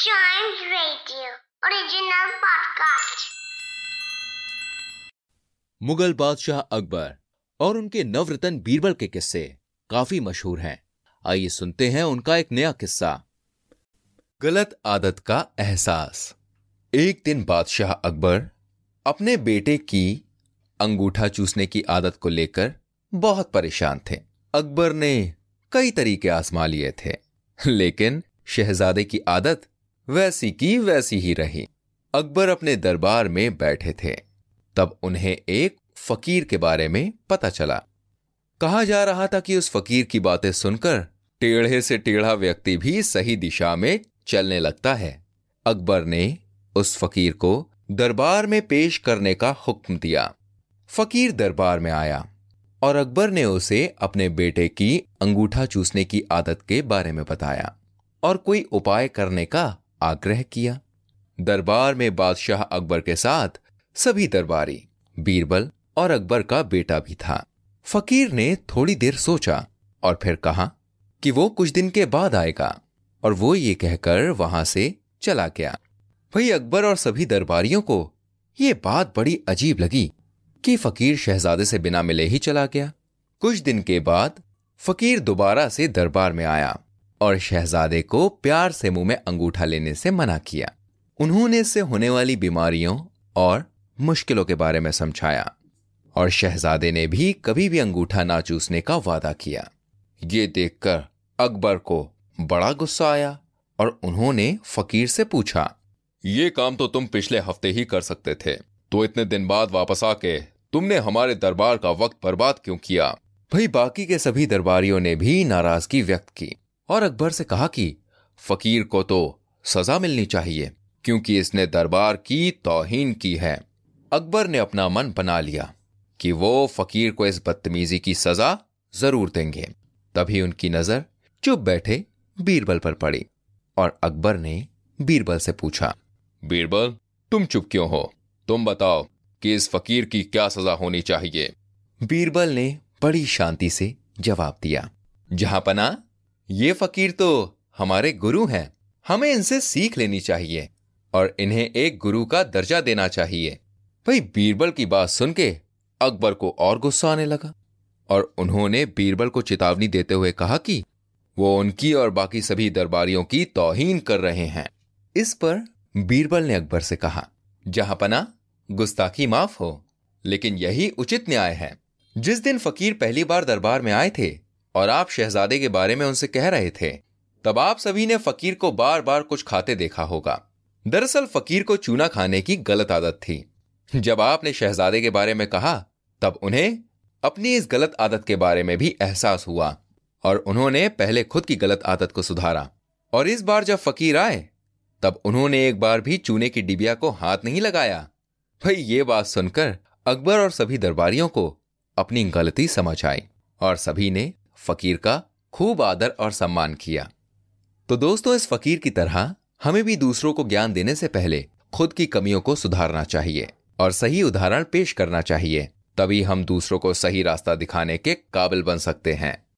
Chimes Radio, original podcast. Mughal बादशाह अकबर और उनके नवरत्न बीरबल के किस्से काफ़ी मशहूर हैं। आइए सुनते हैं उनका एक नया किस्सा। गलत आदत का एहसास। एक दिन बादशाह अकबर अपने बेटे की अंगूठा चूसने की आदत को लेकर बहुत परेशान थे। अकबर ने कई तरीके आजमा लिए थे, लेकिन शहजादे की आदत वैसी की वैसी ही रही। अकबर अपने दरबार में बैठे थे। तब उन्हें एक फकीर के बारे में पता चला। कहा जा रहा था कि उस फकीर की बातें सुनकर टेढ़े से टेढ़ा व्यक्ति भी सही दिशा में चलने लगता है। अकबर ने उस फकीर को दरबार में पेश करने का हुक्म दिया। फकीर दरबार में आया और अकबर ने उसे अपने बेटे की अंगूठा चूसने की आदत के बारे में बताया और कोई उपाय करने का आग्रह किया। दरबार में बादशाह अकबर के साथ सभी दरबारी, बीरबल और अकबर का बेटा भी था। फकीर ने थोड़ी देर सोचा और फिर कहा कि वो कुछ दिन के बाद आएगा और वो ये कहकर वहाँ से चला गया। वही अकबर और सभी दरबारियों को ये बात बड़ी अजीब लगी कि फकीर शहजादे से बिना मिले ही चला गया। कुछ दिन के बाद फकीर दोबारा से दरबार में आया। और शहजादे को प्यार से मुँह में अंगूठा लेने से मना किया। उन्होंने इससे होने वाली बीमारियों और मुश्किलों के बारे में समझाया और शहजादे ने भी कभी भी अंगूठा ना चूसने का वादा किया। ये देखकर अकबर को बड़ा गुस्सा आया और उन्होंने फकीर से पूछा, ये काम तो तुम पिछले हफ़्ते ही कर सकते थे। तो इतने दिन बाद वापस आके तुमने हमारे दरबार का वक्त बर्बाद क्यों किया? भाई, बाकी के सभी दरबारियों ने भी नाराज़गी व्यक्त की। और अकबर से कहा कि, फकीर को तो सजा मिलनी चाहिए, क्योंकि इसने दरबार की तोहीन की है। अकबर ने अपना मन बना लिया कि वो फकीर को इस बदतमीजी की सजा ज़रूर देंगे। तभी उनकी नज़र चुप बैठे बीरबल पर पड़ी और अकबर ने बीरबल से पूछा, बीरबल, तुम चुप क्यों हो? तुम बताओ कि इस फकीर की क्या सजा होनी चाहिए? बीरबल ने बड़ी शांति से जवाब दिया, जहाँ पना ये फकीर तो हमारे गुरु हैं। हमें इनसे सीख लेनी चाहिए और इन्हें एक गुरु का दर्जा देना चाहिए। भाई बीरबल की बात सुन के अकबर को और गुस्सा आने लगा और उन्होंने बीरबल को चेतावनी देते हुए कहा कि वो उनकी और बाकी सभी दरबारियों की तोहीन कर रहे हैं। इस पर बीरबल ने अकबर से कहा, जहाँ पना गुस्ताखी माफ़ हो, लेकिन यही उचित न्याय है। जिस दिन फकीर पहली बार दरबार में आए थे और आप शहजादे के बारे में उनसे कह रहे थे। तब आप सभी ने फकीर को बार बार कुछ खाते देखा होगा। दरअसल फकीर को चूना खाने की गलत आदत थी। जब आपने शहजादे के बारे में कहा, तब उन्हें अपनी इस गलत आदत के बारे में भी एहसास हुआ और उन्होंने पहले खुद की गलत आदत को सुधारा। और इस बार जब फकीर आए, तब उन्होंने एक बार भी चूने की डिबिया को हाथ नहीं लगाया। भाई, ये बात सुनकर अकबर और सभी दरबारियों को अपनी गलती समझ आई और सभी ने फकीर का खूब आदर और सम्मान किया। तो दोस्तों, इस फकीर की तरह हमें भी दूसरों को ज्ञान देने से पहले खुद की कमियों को सुधारना चाहिए और सही उदाहरण पेश करना चाहिए। तभी हम दूसरों को सही रास्ता दिखाने के काबिल बन सकते हैं।